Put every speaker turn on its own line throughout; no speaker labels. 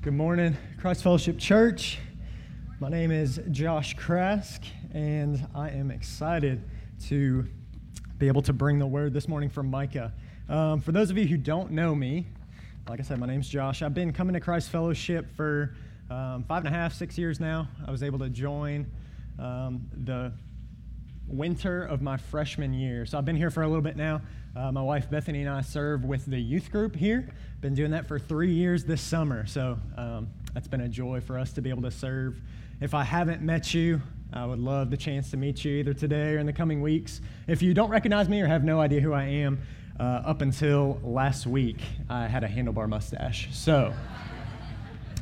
Good morning, Christ Fellowship Church. My name is Josh Krask, and I am excited to be able to bring the word this morning from Micah. Um, for those of you who don't know me, like I said, my name's Josh. I've been coming to Christ Fellowship for um, five and a half, six years now. I was able to join um, the winter of my freshman year. So I've been here for a little bit now. Uh, my wife Bethany and I serve with the youth group here. Been doing that for three years this summer. So um, that's been a joy for us to be able to serve. If I haven't met you, I would love the chance to meet you either today or in the coming weeks. If you don't recognize me or have no idea who I am, uh, up until last week, I had a handlebar mustache. So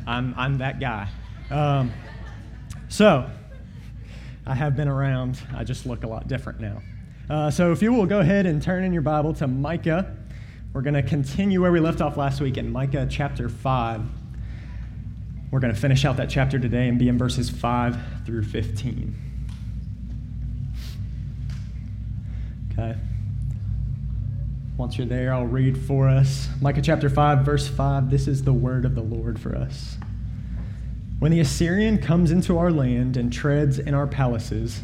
I'm, I'm that guy. Um, so I have been around. I just look a lot different now. Uh, so if you will go ahead and turn in your Bible to Micah, we're going to continue where we left off last week in Micah chapter 5. We're going to finish out that chapter today and be in verses 5 through 15. Okay. Once you're there, I'll read for us. Micah chapter 5, verse 5. This is the word of the Lord for us. When the Assyrian comes into our land and treads in our palaces,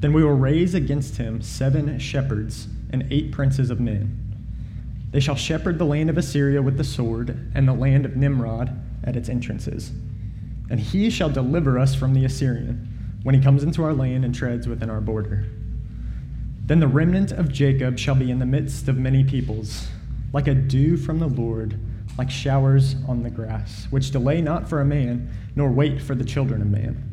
then we will raise against him seven shepherds and eight princes of men. They shall shepherd the land of Assyria with the sword, and the land of Nimrod at its entrances. And he shall deliver us from the Assyrian when he comes into our land and treads within our border. Then the remnant of Jacob shall be in the midst of many peoples, like a dew from the Lord like showers on the grass, which delay not for a man, nor wait for the children of man.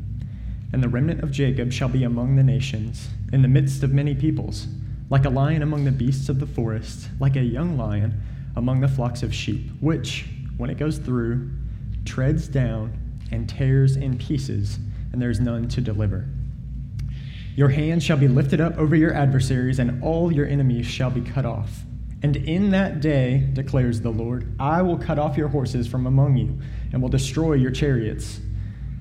And the remnant of Jacob shall be among the nations, in the midst of many peoples, like a lion among the beasts of the forest, like a young lion among the flocks of sheep, which, when it goes through, treads down and tears in pieces, and there is none to deliver. Your hand shall be lifted up over your adversaries, and all your enemies shall be cut off. And in that day, declares the Lord, I will cut off your horses from among you, and will destroy your chariots.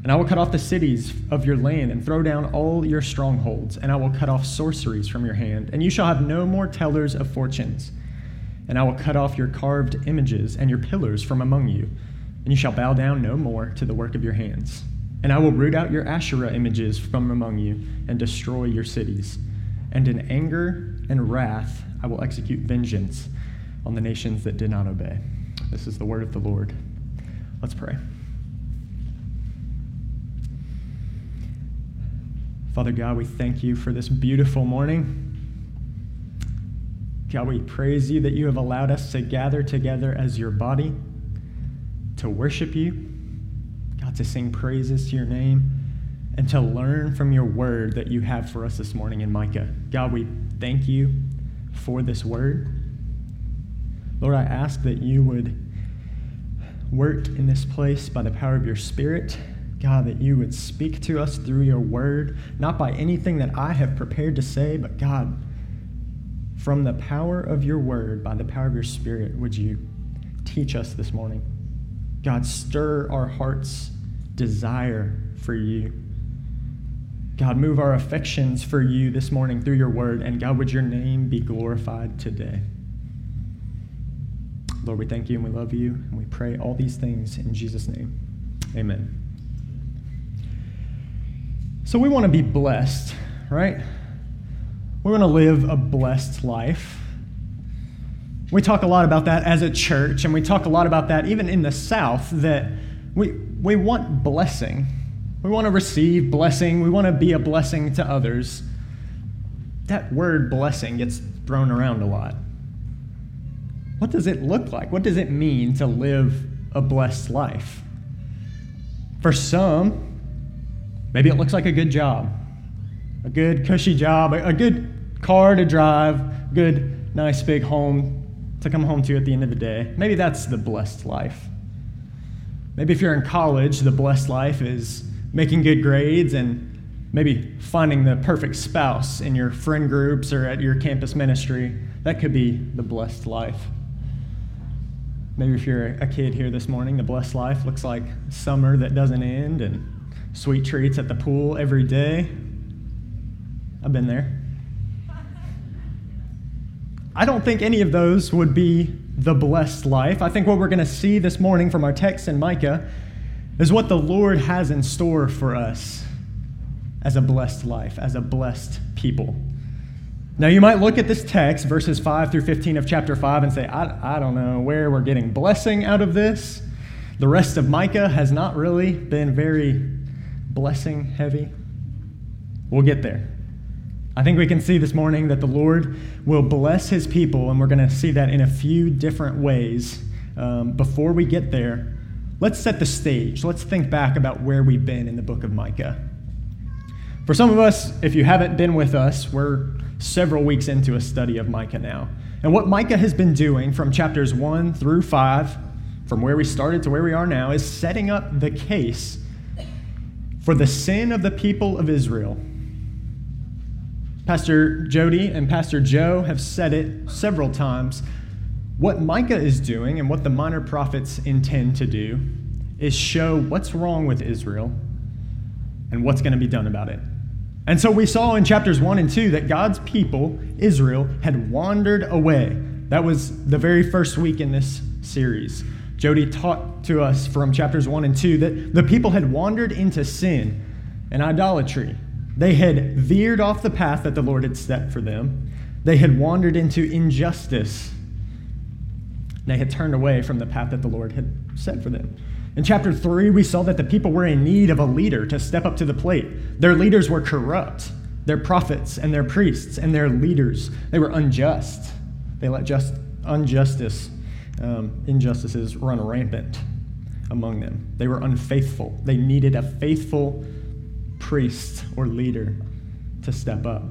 And I will cut off the cities of your land, and throw down all your strongholds, and I will cut off sorceries from your hand, and you shall have no more tellers of fortunes. And I will cut off your carved images and your pillars from among you, and you shall bow down no more to the work of your hands. And I will root out your Asherah images from among you, and destroy your cities. And in anger and wrath, I will execute vengeance on the nations that did not obey. This is the word of the Lord. Let's pray. Father God, we thank you for this beautiful morning. God, we praise you that you have allowed us to gather together as your body, to worship you, God, to sing praises to your name, and to learn from your word that you have for us this morning in Micah. God, we thank you for this word. Lord, I ask that you would work in this place by the power of your Spirit. God, that you would speak to us through your word, not by anything that I have prepared to say, but God, from the power of your word, by the power of your Spirit, would you teach us this morning? God, stir our hearts' desire for you. God, move our affections for you this morning through your word, and God, would your name be glorified today. Lord, we thank you and we love you, and we pray all these things in Jesus' name. Amen. So we want to be blessed, right? We want to live a blessed life. We talk a lot about that as a church, and we talk a lot about that even in the South, that we, we want blessing. We want to receive blessing. We want to be a blessing to others. That word blessing gets thrown around a lot. What does it look like? What does it mean to live a blessed life? For some, maybe it looks like a good job, a good cushy job, a good car to drive, good, nice big home to come home to at the end of the day. Maybe that's the blessed life. Maybe if you're in college, the blessed life is making good grades and maybe finding the perfect spouse in your friend groups or at your campus ministry. That could be the blessed life. Maybe if you're a kid here this morning, the blessed life looks like summer that doesn't end and sweet treats at the pool every day. I've been there. I don't think any of those would be the blessed life. I think what we're going to see this morning from our text in Micah is what the Lord has in store for us as a blessed life, as a blessed people. Now, you might look at this text, verses 5 through 15 of chapter 5, and say, I, I don't know where we're getting blessing out of this. The rest of Micah has not really been very blessing heavy. We'll get there. I think we can see this morning that the Lord will bless his people, and we're going to see that in a few different ways. Um, before we get there, let's set the stage. Let's think back about where we've been in the book of Micah. For some of us, if you haven't been with us, we're several weeks into a study of Micah now. And what Micah has been doing from chapters 1 through 5, from where we started to where we are now, is setting up the case for the sin of the people of Israel. Pastor Jody and Pastor Joe have said it several times. What Micah is doing and what the minor prophets intend to do is show what's wrong with Israel and what's going to be done about it. And so we saw in chapters 1 and 2 that God's people, Israel, had wandered away. That was the very first week in this series. Jody taught to us from chapters 1 and 2 that the people had wandered into sin and idolatry. They had veered off the path that the Lord had set for them. They had wandered into injustice. They had turned away from the path that the Lord had set for them. In chapter 3, we saw that the people were in need of a leader to step up to the plate. Their leaders were corrupt. Their prophets and their priests and their leaders, they were unjust. They let just injustice, um, injustices run rampant among them. They were unfaithful. They needed a faithful priest or leader to step up.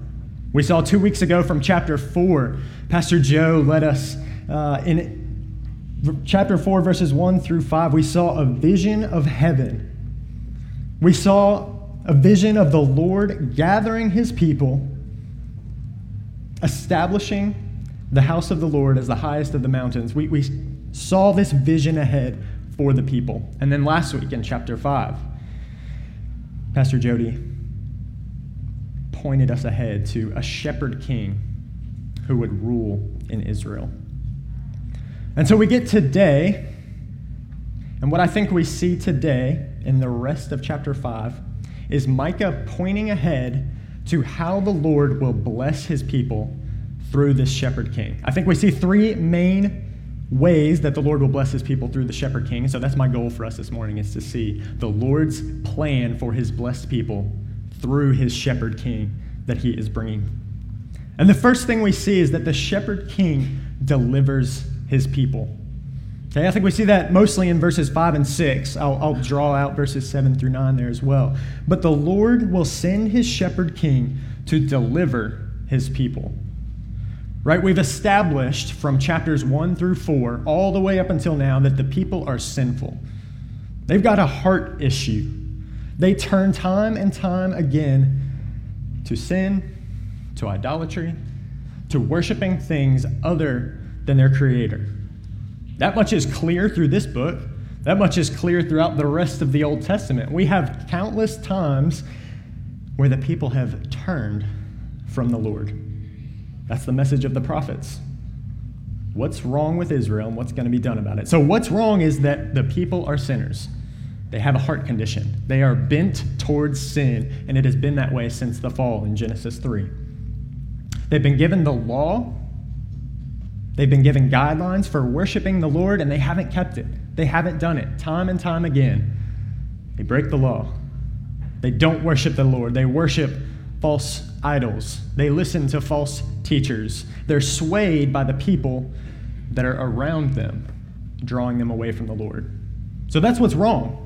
We saw two weeks ago from chapter 4, Pastor Joe led us uh, in chapter 4, verses 1 through 5, we saw a vision of heaven. We saw a vision of the Lord gathering his people, establishing the house of the Lord as the highest of the mountains. We, we saw this vision ahead for the people. And then last week in chapter 5, Pastor Jody pointed us ahead to a shepherd king who would rule in Israel. And so we get today, and what I think we see today in the rest of chapter 5 is Micah pointing ahead to how the Lord will bless his people through this shepherd king. I think we see three main ways that the Lord will bless his people through the shepherd king. So that's my goal for us this morning is to see the Lord's plan for his blessed people through his shepherd king that he is bringing. And the first thing we see is that the shepherd king delivers his people. Okay, I think we see that mostly in verses 5 and 6. I'll, I'll draw out verses 7 through 9 there as well. But the Lord will send his shepherd king to deliver his people. Right? We've established from chapters 1 through 4, all the way up until now, that the people are sinful. They've got a heart issue. They turn time and time again to sin, to idolatry, to worshiping things other than their creator. That much is clear through this book. That much is clear throughout the rest of the Old Testament. We have countless times where the people have turned from the Lord. That's the message of the prophets. What's wrong with Israel and what's going to be done about it? So, what's wrong is that the people are sinners. They have a heart condition. They are bent towards sin, and it has been that way since the fall in Genesis 3. They've been given the law They've been given guidelines for worshiping the Lord and they haven't kept it. They haven't done it time and time again. They break the law. They don't worship the Lord. They worship false idols. They listen to false teachers. They're swayed by the people that are around them, drawing them away from the Lord. So that's what's wrong.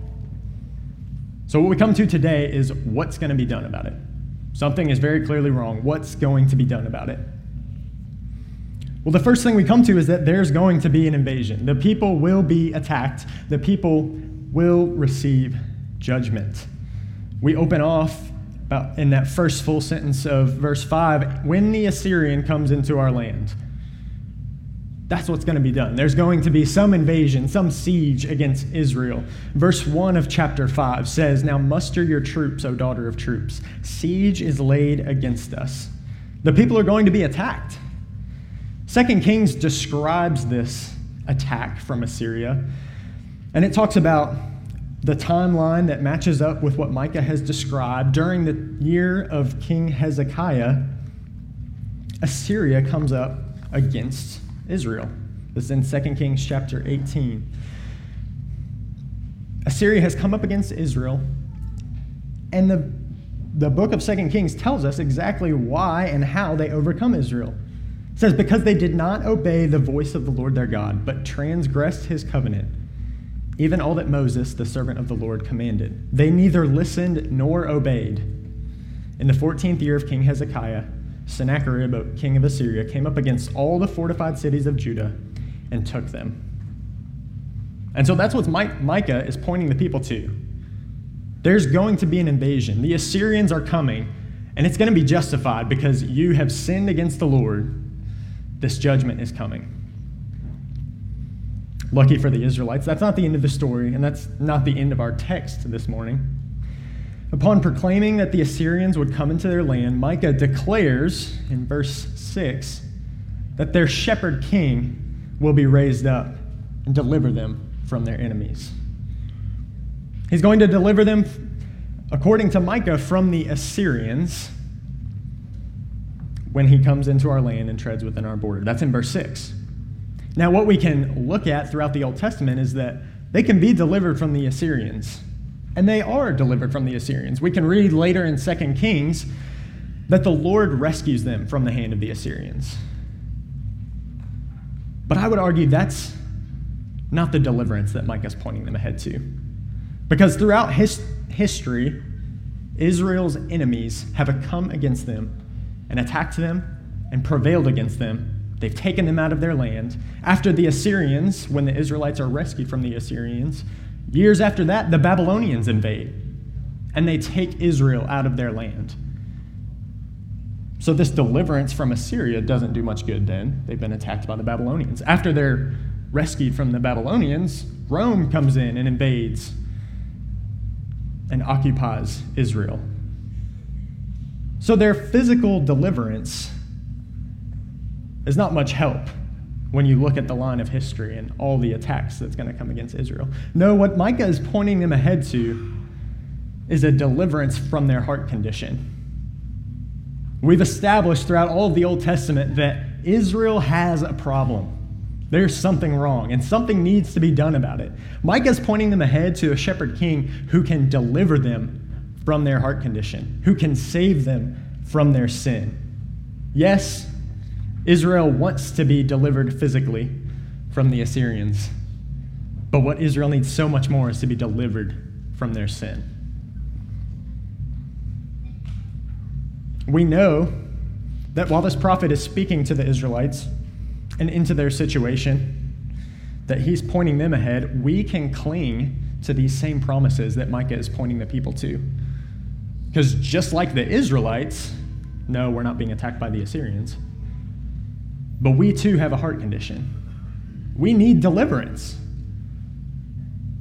So, what we come to today is what's going to be done about it. Something is very clearly wrong. What's going to be done about it? Well, the first thing we come to is that there's going to be an invasion. The people will be attacked, the people will receive judgment. We open off in that first full sentence of verse 5 when the Assyrian comes into our land. That's what's going to be done. There's going to be some invasion, some siege against Israel. Verse 1 of chapter 5 says, Now muster your troops, O daughter of troops. Siege is laid against us. The people are going to be attacked. Second Kings describes this attack from Assyria, and it talks about the timeline that matches up with what Micah has described, during the year of King Hezekiah, Assyria comes up against Israel. This is in 2 Kings chapter 18. Assyria has come up against Israel, and the, the book of 2 Kings tells us exactly why and how they overcome Israel. Says, Because they did not obey the voice of the Lord their God, but transgressed his covenant, even all that Moses, the servant of the Lord, commanded. They neither listened nor obeyed. In the 14th year of King Hezekiah, Sennacherib, king of Assyria, came up against all the fortified cities of Judah and took them. And so that's what Micah is pointing the people to. There's going to be an invasion. The Assyrians are coming, and it's going to be justified because you have sinned against the Lord. This judgment is coming. Lucky for the Israelites, that's not the end of the story, and that's not the end of our text this morning. Upon proclaiming that the Assyrians would come into their land, Micah declares in verse 6 that their shepherd king will be raised up and deliver them from their enemies. He's going to deliver them, according to Micah, from the Assyrians when he comes into our land and treads within our border. That's in verse 6. Now, what we can look at throughout the Old Testament is that they can be delivered from the Assyrians, and they are delivered from the Assyrians. We can read later in 2 Kings that the Lord rescues them from the hand of the Assyrians. But I would argue that's not the deliverance that Micah's pointing them ahead to. Because throughout his history, Israel's enemies have come against them and attacked them and prevailed against them. They've taken them out of their land. After the Assyrians, when the Israelites are rescued from the Assyrians, years after that, the Babylonians invade and they take Israel out of their land. So, this deliverance from Assyria doesn't do much good then. They've been attacked by the Babylonians. After they're rescued from the Babylonians, Rome comes in and invades and occupies Israel. So their physical deliverance is not much help when you look at the line of history and all the attacks that's going to come against Israel. No, what Micah is pointing them ahead to is a deliverance from their heart condition. We've established throughout all of the Old Testament that Israel has a problem. There's something wrong, and something needs to be done about it. Micah's pointing them ahead to a shepherd king who can deliver them from their heart condition, who can save them from their sin. Yes, Israel wants to be delivered physically from the Assyrians, but what Israel needs so much more is to be delivered from their sin. We know that while this prophet is speaking to the Israelites, and into their situation, that he's pointing them ahead, we can cling to these same promises that Micah is pointing the people to. Because just like the Israelites, no, we're not being attacked by the Assyrians, but we too have a heart condition. We need deliverance.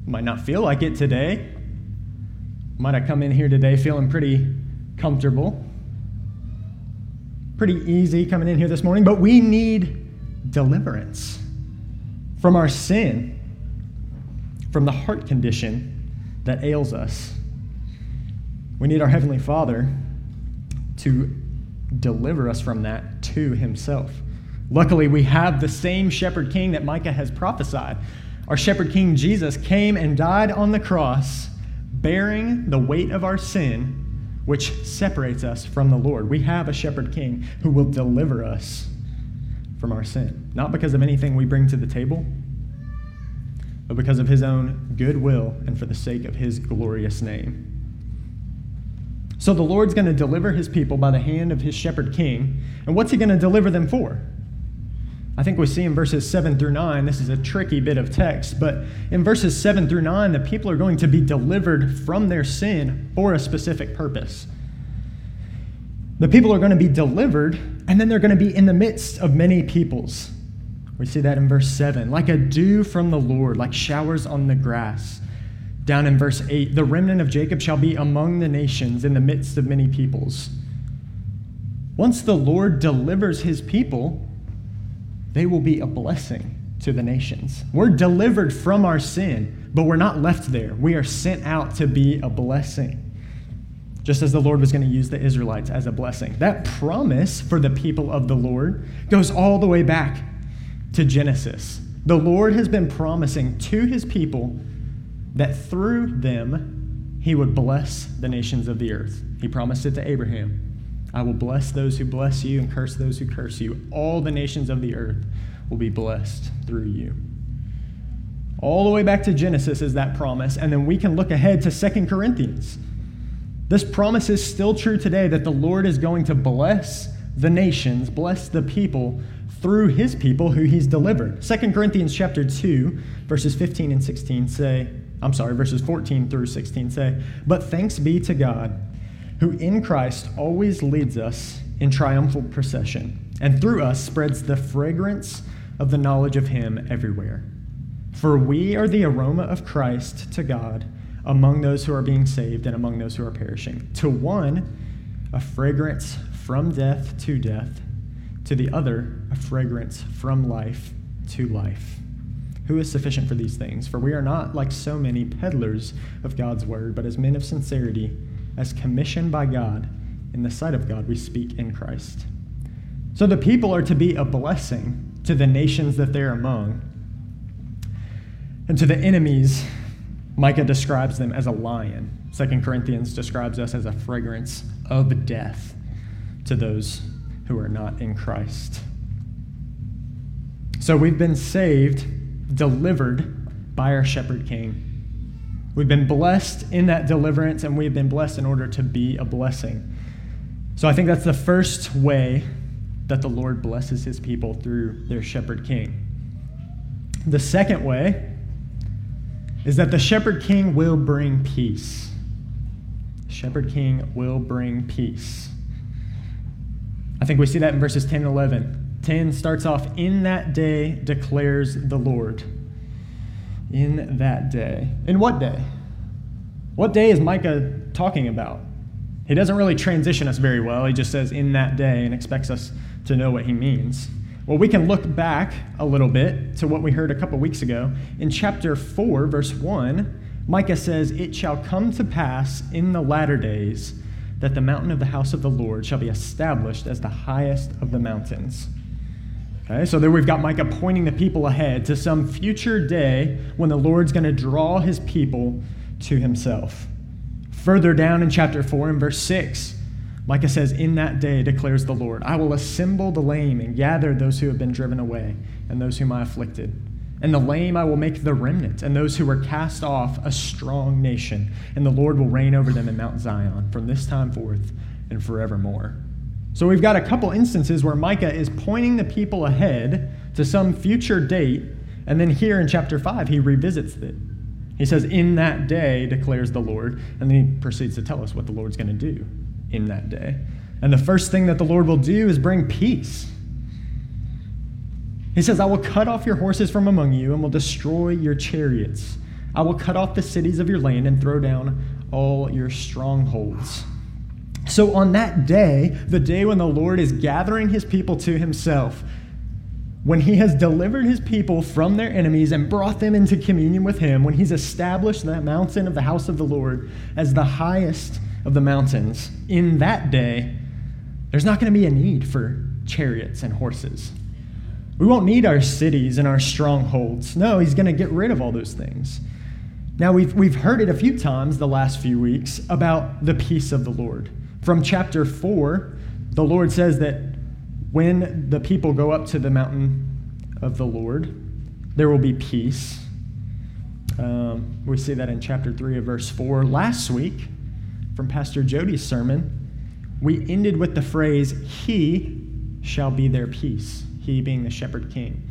Might not feel like it today. Might have come in here today feeling pretty comfortable, pretty easy coming in here this morning, but we need deliverance from our sin, from the heart condition that ails us. We need our Heavenly Father to deliver us from that to Himself. Luckily, we have the same shepherd king that Micah has prophesied. Our shepherd king Jesus came and died on the cross, bearing the weight of our sin, which separates us from the Lord. We have a shepherd king who will deliver us from our sin, not because of anything we bring to the table, but because of his own goodwill and for the sake of his glorious name. So the Lord's going to deliver his people by the hand of his shepherd king. And what's he going to deliver them for? I think we see in verses 7 through 9, this is a tricky bit of text, but in verses 7 through 9, the people are going to be delivered from their sin for a specific purpose. The people are going to be delivered, and then they're going to be in the midst of many peoples. We see that in verse 7 like a dew from the Lord, like showers on the grass. Down in verse 8, the remnant of Jacob shall be among the nations in the midst of many peoples. Once the Lord delivers his people, they will be a blessing to the nations. We're delivered from our sin, but we're not left there. We are sent out to be a blessing just as the Lord was going to use the Israelites as a blessing. That promise for the people of the Lord goes all the way back to Genesis. The Lord has been promising to his people that through them he would bless the nations of the earth. He promised it to Abraham. I will bless those who bless you and curse those who curse you. All the nations of the earth will be blessed through you. All the way back to Genesis is that promise, and then we can look ahead to Second Corinthians. This promise is still true today that the Lord is going to bless the nations, bless the people through his people who he's delivered. 2 Corinthians chapter 2, verses 15 and 16 say, I'm sorry, verses 14 through 16 say, But thanks be to God, who in Christ always leads us in triumphal procession, and through us spreads the fragrance of the knowledge of him everywhere. For we are the aroma of Christ to God among those who are being saved and among those who are perishing. To one, a fragrance from death to death, to the other, a fragrance from life to life. Who is sufficient for these things? For we are not like so many peddlers of God's word, but as men of sincerity, as commissioned by God, in the sight of God, we speak in Christ. So the people are to be a blessing to the nations that they're among, and to the enemies Micah describes them as a lion. Second Corinthians describes us as a fragrance of death to those who are not in Christ. So we've been saved, delivered by our shepherd king. We've been blessed in that deliverance, and we've been blessed in order to be a blessing. So I think that's the first way that the Lord blesses his people through their shepherd king. The second way is that the shepherd king will bring peace. Shepherd king will bring peace. I think we see that in verses 10 and 11. 10 starts off, In that day declares the Lord. In that day. In what day? What day is Micah talking about? He doesn't really transition us very well. He just says, In that day, and expects us to know what he means. Well, we can look back a little bit to what we heard a couple weeks ago. In chapter 4, verse 1, Micah says, It shall come to pass in the latter days that the mountain of the house of the Lord shall be established as the highest of the mountains. Okay, so there we've got Micah pointing the people ahead to some future day when the Lord's going to draw his people to himself. Further down in chapter 4 and verse 6, Micah says, In that day declares the Lord, I will assemble the lame and gather those who have been driven away and those whom I afflicted. And the lame I will make the remnant, and those who were cast off a strong nation. And the Lord will reign over them in Mount Zion from this time forth and forevermore. So we've got a couple instances where Micah is pointing the people ahead to some future date. And then here in chapter 5, he revisits it. He says, In that day declares the Lord. And then he proceeds to tell us what the Lord's going to do in that day. And the first thing that the Lord will do is bring peace. He says, I will cut off your horses from among you and will destroy your chariots. I will cut off the cities of your land and throw down all your strongholds. So, on that day, the day when the Lord is gathering his people to himself, when he has delivered his people from their enemies and brought them into communion with him, when he's established that mountain of the house of the Lord as the highest of the mountains, in that day, there's not going to be a need for chariots and horses. We won't need our cities and our strongholds. No, he's going to get rid of all those things. Now, we've, we've heard it a few times the last few weeks about the peace of the Lord. From chapter 4, the Lord says that when the people go up to the mountain of the Lord, there will be peace. Um, we see that in chapter 3 of verse 4. Last week, from Pastor Jody's sermon, we ended with the phrase, He shall be their peace, He being the shepherd king.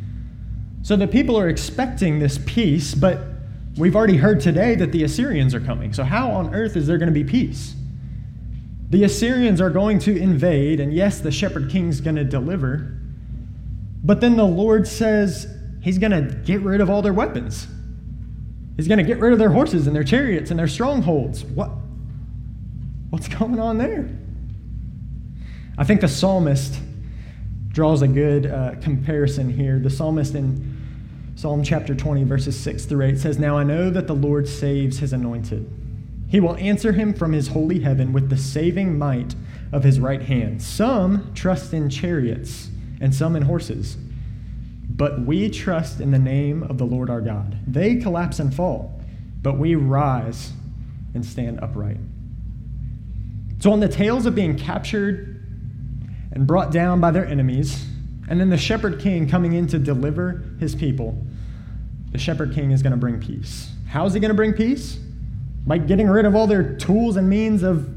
So the people are expecting this peace, but we've already heard today that the Assyrians are coming. So, how on earth is there going to be peace? The Assyrians are going to invade, and yes, the shepherd king's going to deliver. But then the Lord says he's going to get rid of all their weapons. He's going to get rid of their horses and their chariots and their strongholds. What? What's going on there? I think the psalmist draws a good uh, comparison here. The psalmist in Psalm chapter 20, verses 6 through 8 says, Now I know that the Lord saves his anointed. He will answer him from his holy heaven with the saving might of his right hand. Some trust in chariots and some in horses, but we trust in the name of the Lord our God. They collapse and fall, but we rise and stand upright. So, on the tales of being captured and brought down by their enemies, and then the shepherd king coming in to deliver his people, the shepherd king is going to bring peace. How is he going to bring peace? By getting rid of all their tools and means of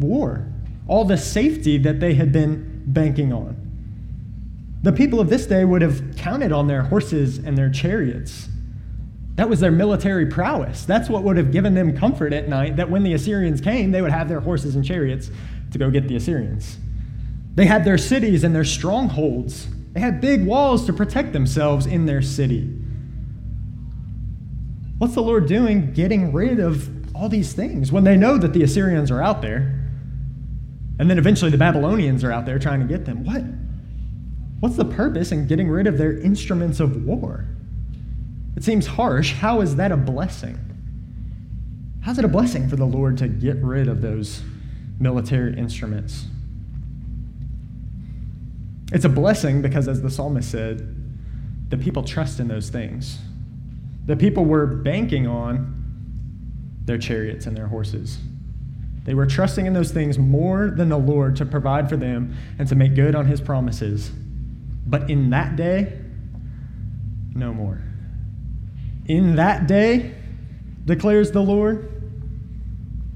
war, all the safety that they had been banking on. The people of this day would have counted on their horses and their chariots. That was their military prowess. That's what would have given them comfort at night that when the Assyrians came, they would have their horses and chariots to go get the Assyrians. They had their cities and their strongholds. They had big walls to protect themselves in their city. What's the Lord doing getting rid of all these things when they know that the Assyrians are out there? And then eventually the Babylonians are out there trying to get them. What? What's the purpose in getting rid of their instruments of war? It seems harsh. How is that a blessing? How's it a blessing for the Lord to get rid of those military instruments? It's a blessing because, as the psalmist said, the people trust in those things. The people were banking on their chariots and their horses. They were trusting in those things more than the Lord to provide for them and to make good on his promises. But in that day, no more. In that day, declares the Lord,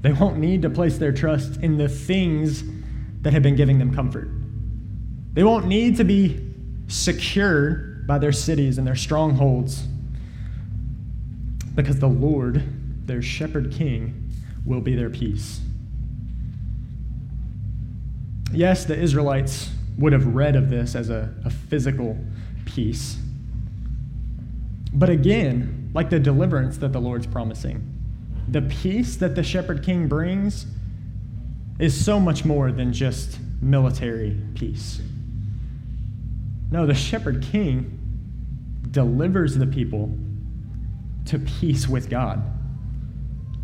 they won't need to place their trust in the things that have been giving them comfort. They won't need to be secured by their cities and their strongholds because the Lord, their shepherd king, will be their peace. Yes, the Israelites would have read of this as a, a physical peace. But again, like the deliverance that the Lord's promising, the peace that the shepherd king brings is so much more than just military peace. No, the shepherd king delivers the people to peace with God.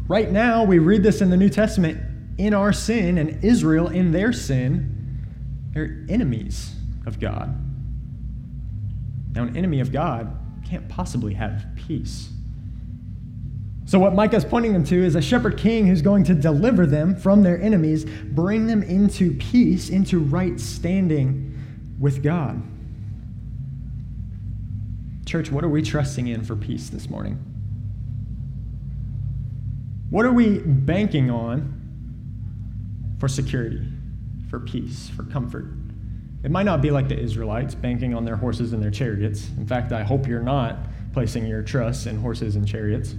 Right now, we read this in the New Testament in our sin and Israel in their sin, they're enemies of God. Now, an enemy of God can't possibly have peace. So, what Micah is pointing them to is a shepherd king who's going to deliver them from their enemies, bring them into peace, into right standing with God. Church, what are we trusting in for peace this morning? What are we banking on for security, for peace, for comfort? It might not be like the Israelites banking on their horses and their chariots. In fact, I hope you're not placing your trust in horses and chariots.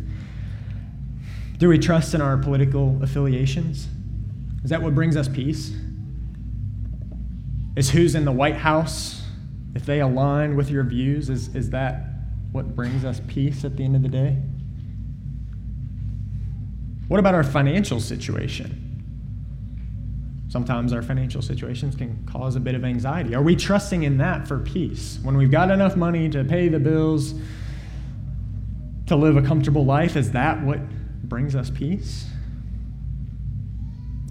Do we trust in our political affiliations? Is that what brings us peace? Is who's in the White House, if they align with your views, is, is that what brings us peace at the end of the day? What about our financial situation? Sometimes our financial situations can cause a bit of anxiety. Are we trusting in that for peace? When we've got enough money to pay the bills, to live a comfortable life, is that what brings us peace?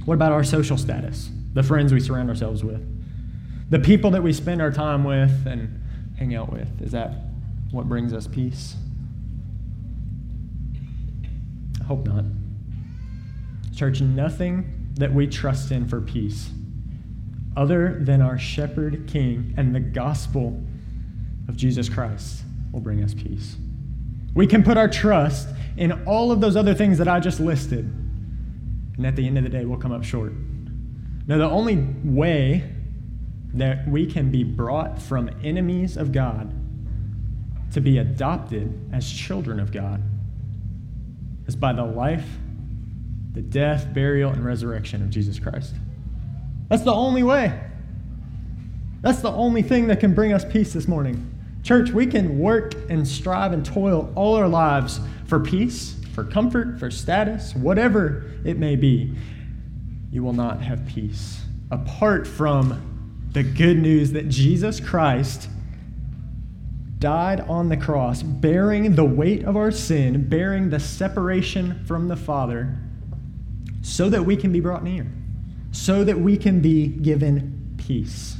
What about our social status? The friends we surround ourselves with? The people that we spend our time with and hang out with? Is that what brings us peace? I hope not. Church, nothing that we trust in for peace other than our shepherd king and the gospel of Jesus Christ will bring us peace. We can put our trust in all of those other things that I just listed, and at the end of the day, we'll come up short. Now, the only way that we can be brought from enemies of God to be adopted as children of God is by the life the death, burial, and resurrection of Jesus Christ. That's the only way. That's the only thing that can bring us peace this morning. Church, we can work and strive and toil all our lives for peace, for comfort, for status, whatever it may be. You will not have peace apart from the good news that Jesus Christ died on the cross, bearing the weight of our sin, bearing the separation from the Father, so that we can be brought near, so that we can be given peace,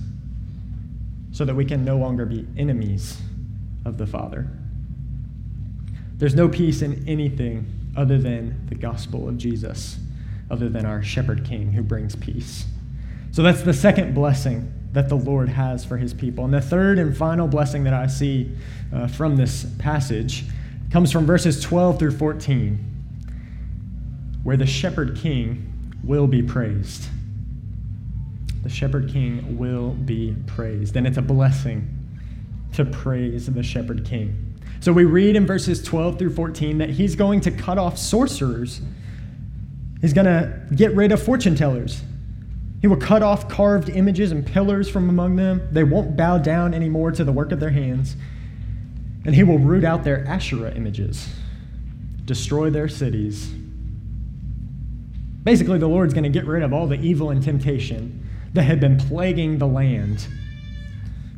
so that we can no longer be enemies of the Father. There's no peace in anything other than the gospel of Jesus, other than our shepherd king who brings peace. So that's the second blessing that the Lord has for his people. And the third and final blessing that I see uh, from this passage comes from verses 12 through 14, where the shepherd king will be praised. The shepherd king will be praised. And it's a blessing to praise the shepherd king. So we read in verses 12 through 14 that he's going to cut off sorcerers. He's going to get rid of fortune tellers. He will cut off carved images and pillars from among them. They won't bow down anymore to the work of their hands. And he will root out their Asherah images, destroy their cities. Basically, the Lord's going to get rid of all the evil and temptation that had been plaguing the land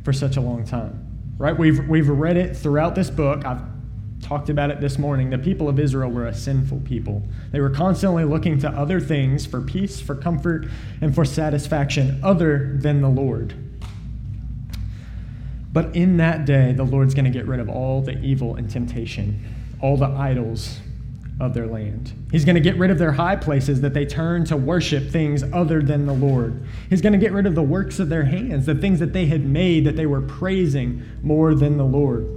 for such a long time. Right? We've, we've read it throughout this book. I've talked about it this morning. The people of Israel were a sinful people. They were constantly looking to other things for peace, for comfort, and for satisfaction other than the Lord. But in that day, the Lord's going to get rid of all the evil and temptation, all the idols of their land. He's going to get rid of their high places that they turn to worship things other than the Lord. He's going to get rid of the works of their hands, the things that they had made that they were praising more than the Lord.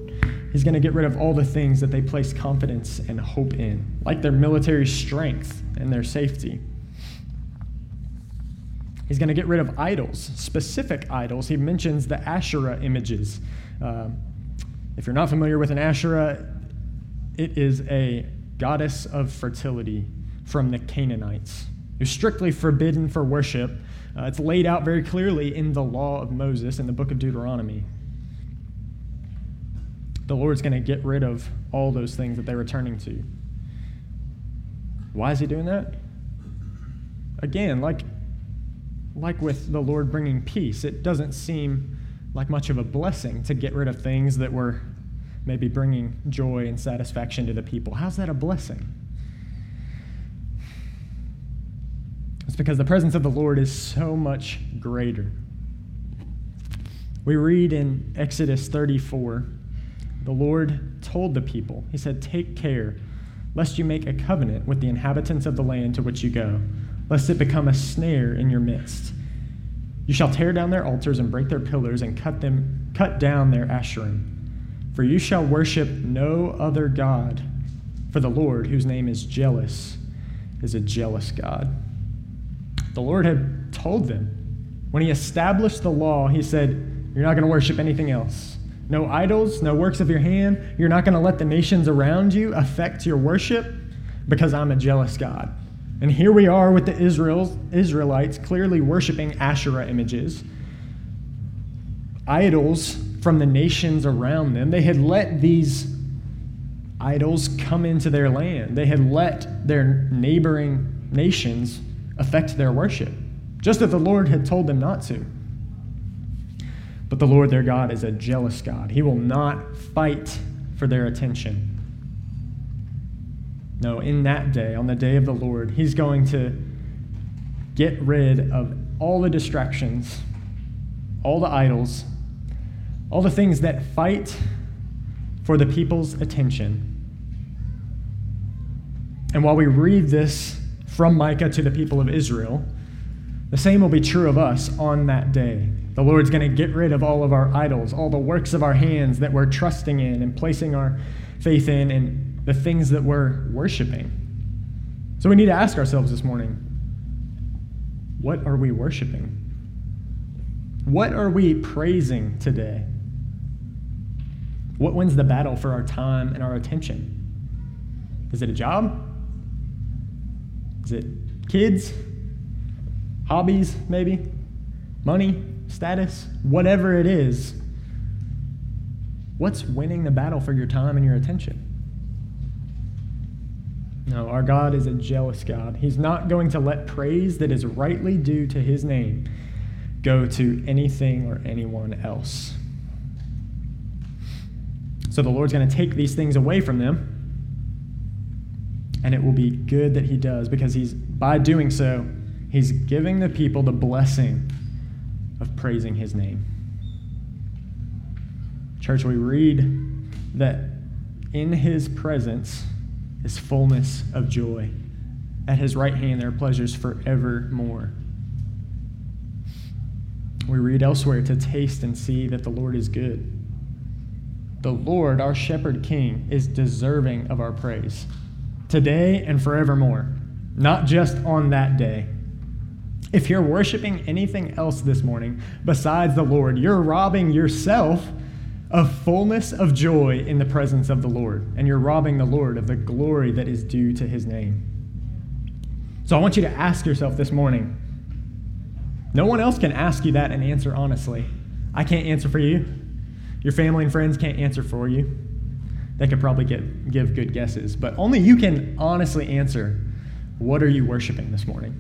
He's going to get rid of all the things that they place confidence and hope in, like their military strength and their safety. He's going to get rid of idols, specific idols. He mentions the Asherah images. Uh, if you're not familiar with an Asherah, it is a goddess of fertility from the Canaanites. You're strictly forbidden for worship. Uh, it's laid out very clearly in the law of Moses in the book of Deuteronomy the Lord's going to get rid of all those things that they're returning to. Why is he doing that? Again, like, like with the Lord bringing peace, it doesn't seem like much of a blessing to get rid of things that were maybe bringing joy and satisfaction to the people. How's that a blessing? It's because the presence of the Lord is so much greater. We read in Exodus 34 the Lord told the people, He said, Take care, lest you make a covenant with the inhabitants of the land to which you go, lest it become a snare in your midst. You shall tear down their altars and break their pillars and cut them cut down their asherim. For you shall worship no other God, for the Lord, whose name is jealous, is a jealous God. The Lord had told them when he established the law, he said, You're not going to worship anything else no idols, no works of your hand. You're not going to let the nations around you affect your worship because I'm a jealous God. And here we are with the Israels, Israelites clearly worshiping Asherah images, idols from the nations around them. They had let these idols come into their land, they had let their neighboring nations affect their worship, just as the Lord had told them not to. But the Lord their God is a jealous God. He will not fight for their attention. No, in that day, on the day of the Lord, He's going to get rid of all the distractions, all the idols, all the things that fight for the people's attention. And while we read this from Micah to the people of Israel, the same will be true of us on that day. The Lord's going to get rid of all of our idols, all the works of our hands that we're trusting in and placing our faith in, and the things that we're worshiping. So we need to ask ourselves this morning what are we worshiping? What are we praising today? What wins the battle for our time and our attention? Is it a job? Is it kids? Hobbies, maybe? Money? status, whatever it is, what's winning the battle for your time and your attention? No, our God is a jealous God. He's not going to let praise that is rightly due to his name go to anything or anyone else. So the Lord's going to take these things away from them. And it will be good that he does because he's by doing so, he's giving the people the blessing of praising his name. Church, we read that in his presence is fullness of joy. At his right hand there are pleasures forevermore. We read elsewhere to taste and see that the Lord is good. The Lord, our shepherd king, is deserving of our praise today and forevermore, not just on that day. If you're worshiping anything else this morning besides the Lord, you're robbing yourself of fullness of joy in the presence of the Lord, and you're robbing the Lord of the glory that is due to his name. So I want you to ask yourself this morning no one else can ask you that and answer honestly. I can't answer for you. Your family and friends can't answer for you. They could probably get, give good guesses, but only you can honestly answer what are you worshiping this morning?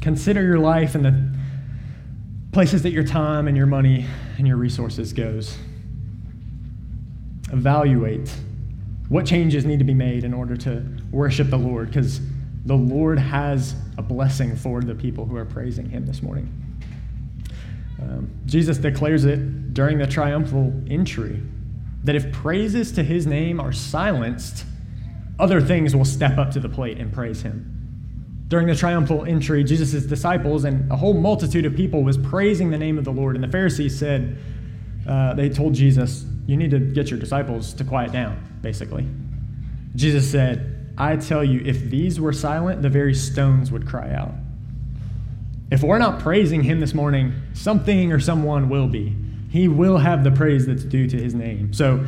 Consider your life and the places that your time and your money and your resources goes. Evaluate what changes need to be made in order to worship the Lord because the Lord has a blessing for the people who are praising him this morning. Um, Jesus declares it during the triumphal entry that if praises to his name are silenced, other things will step up to the plate and praise him. During the triumphal entry, Jesus' disciples and a whole multitude of people was praising the name of the Lord. And the Pharisees said, uh, they told Jesus, You need to get your disciples to quiet down, basically. Jesus said, I tell you, if these were silent, the very stones would cry out. If we're not praising him this morning, something or someone will be. He will have the praise that's due to his name. So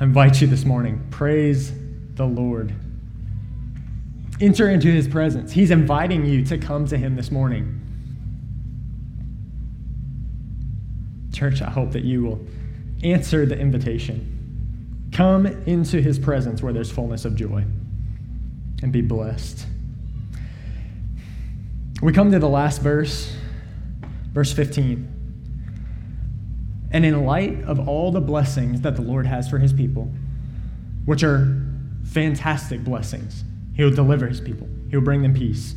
I invite you this morning, praise the Lord. Enter into his presence. He's inviting you to come to him this morning. Church, I hope that you will answer the invitation. Come into his presence where there's fullness of joy and be blessed. We come to the last verse, verse 15. And in light of all the blessings that the Lord has for his people, which are fantastic blessings, he will deliver his people, he will bring them peace,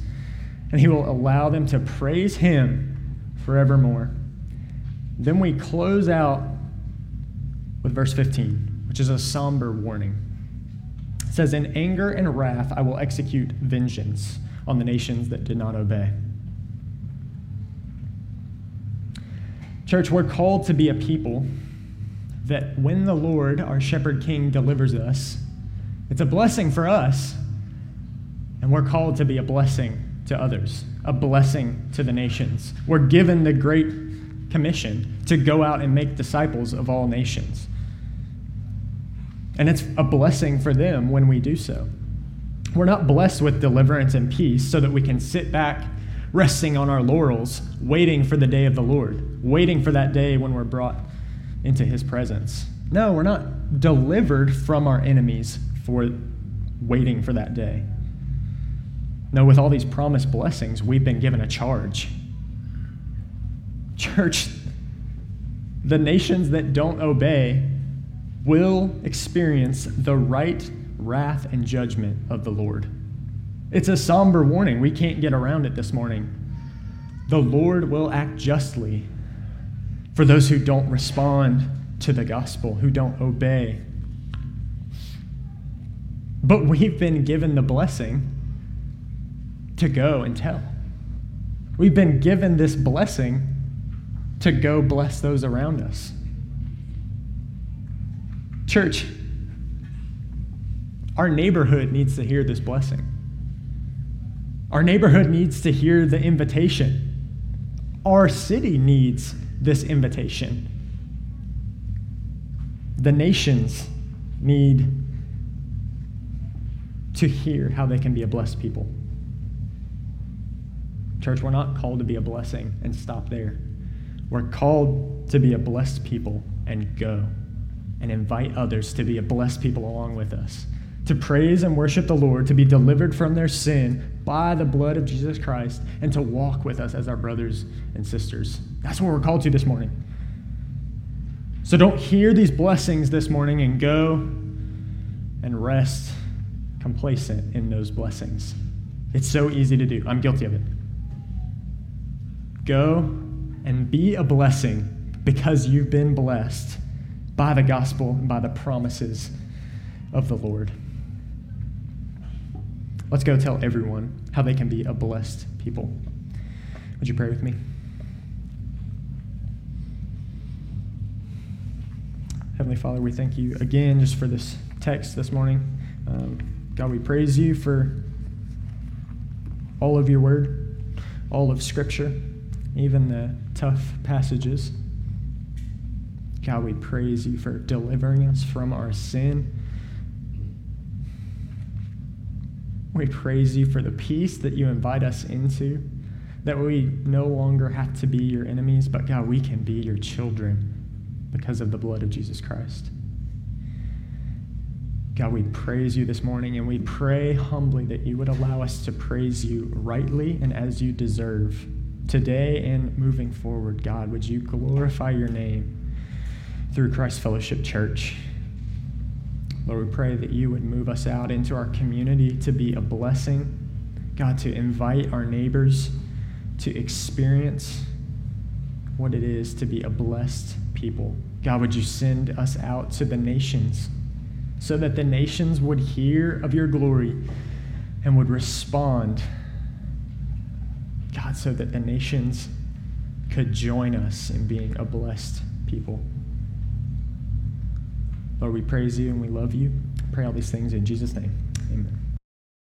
and he will allow them to praise him forevermore. Then we close out with verse 15, which is a somber warning. It says, In anger and wrath I will execute vengeance on the nations that did not obey. Church, we're called to be a people that when the Lord, our shepherd king, delivers us, it's a blessing for us, and we're called to be a blessing to others, a blessing to the nations. We're given the great commission to go out and make disciples of all nations. And it's a blessing for them when we do so. We're not blessed with deliverance and peace so that we can sit back resting on our laurels, waiting for the day of the Lord, waiting for that day when we're brought into his presence. No, we're not delivered from our enemies for waiting for that day. No, with all these promised blessings, we've been given a charge. Church, the nations that don't obey will experience the right wrath and judgment of the Lord. It's a somber warning. We can't get around it this morning. The Lord will act justly for those who don't respond to the gospel, who don't obey. But we've been given the blessing to go and tell. We've been given this blessing to go bless those around us. Church, our neighborhood needs to hear this blessing. Our neighborhood needs to hear the invitation. Our city needs this invitation. The nations need to hear how they can be a blessed people. Church, we're not called to be a blessing and stop there. We're called to be a blessed people and go and invite others to be a blessed people along with us to praise and worship the Lord, to be delivered from their sin by the blood of Jesus Christ, and to walk with us as our brothers and sisters. That's what we're called to this morning. So don't hear these blessings this morning and go and rest complacent in those blessings. It's so easy to do. I'm guilty of it. Go and be a blessing because you've been blessed by the gospel and by the promises of the Lord. Let's go tell everyone how they can be a blessed people. Would you pray with me? Heavenly Father, we thank you again just for this text this morning. Um, God, we praise you for all of your word, all of Scripture, even the tough passages. God, we praise you for delivering us from our sin. We praise you for the peace that you invite us into, that we no longer have to be your enemies, but God, we can be your children because of the blood of Jesus Christ. God, we praise you this morning and we pray humbly that you would allow us to praise you rightly and as you deserve today and moving forward. God, would you glorify your name through Christ Fellowship Church? Lord, we pray that you would move us out into our community to be a blessing. God, to invite our neighbors to experience what it is to be a blessed people. God, would you send us out to the nations so that the nations would hear of your glory and would respond? God, so that the nations could join us in being a blessed people. Lord, we praise you and we love you. Pray all these things in Jesus' name. Amen.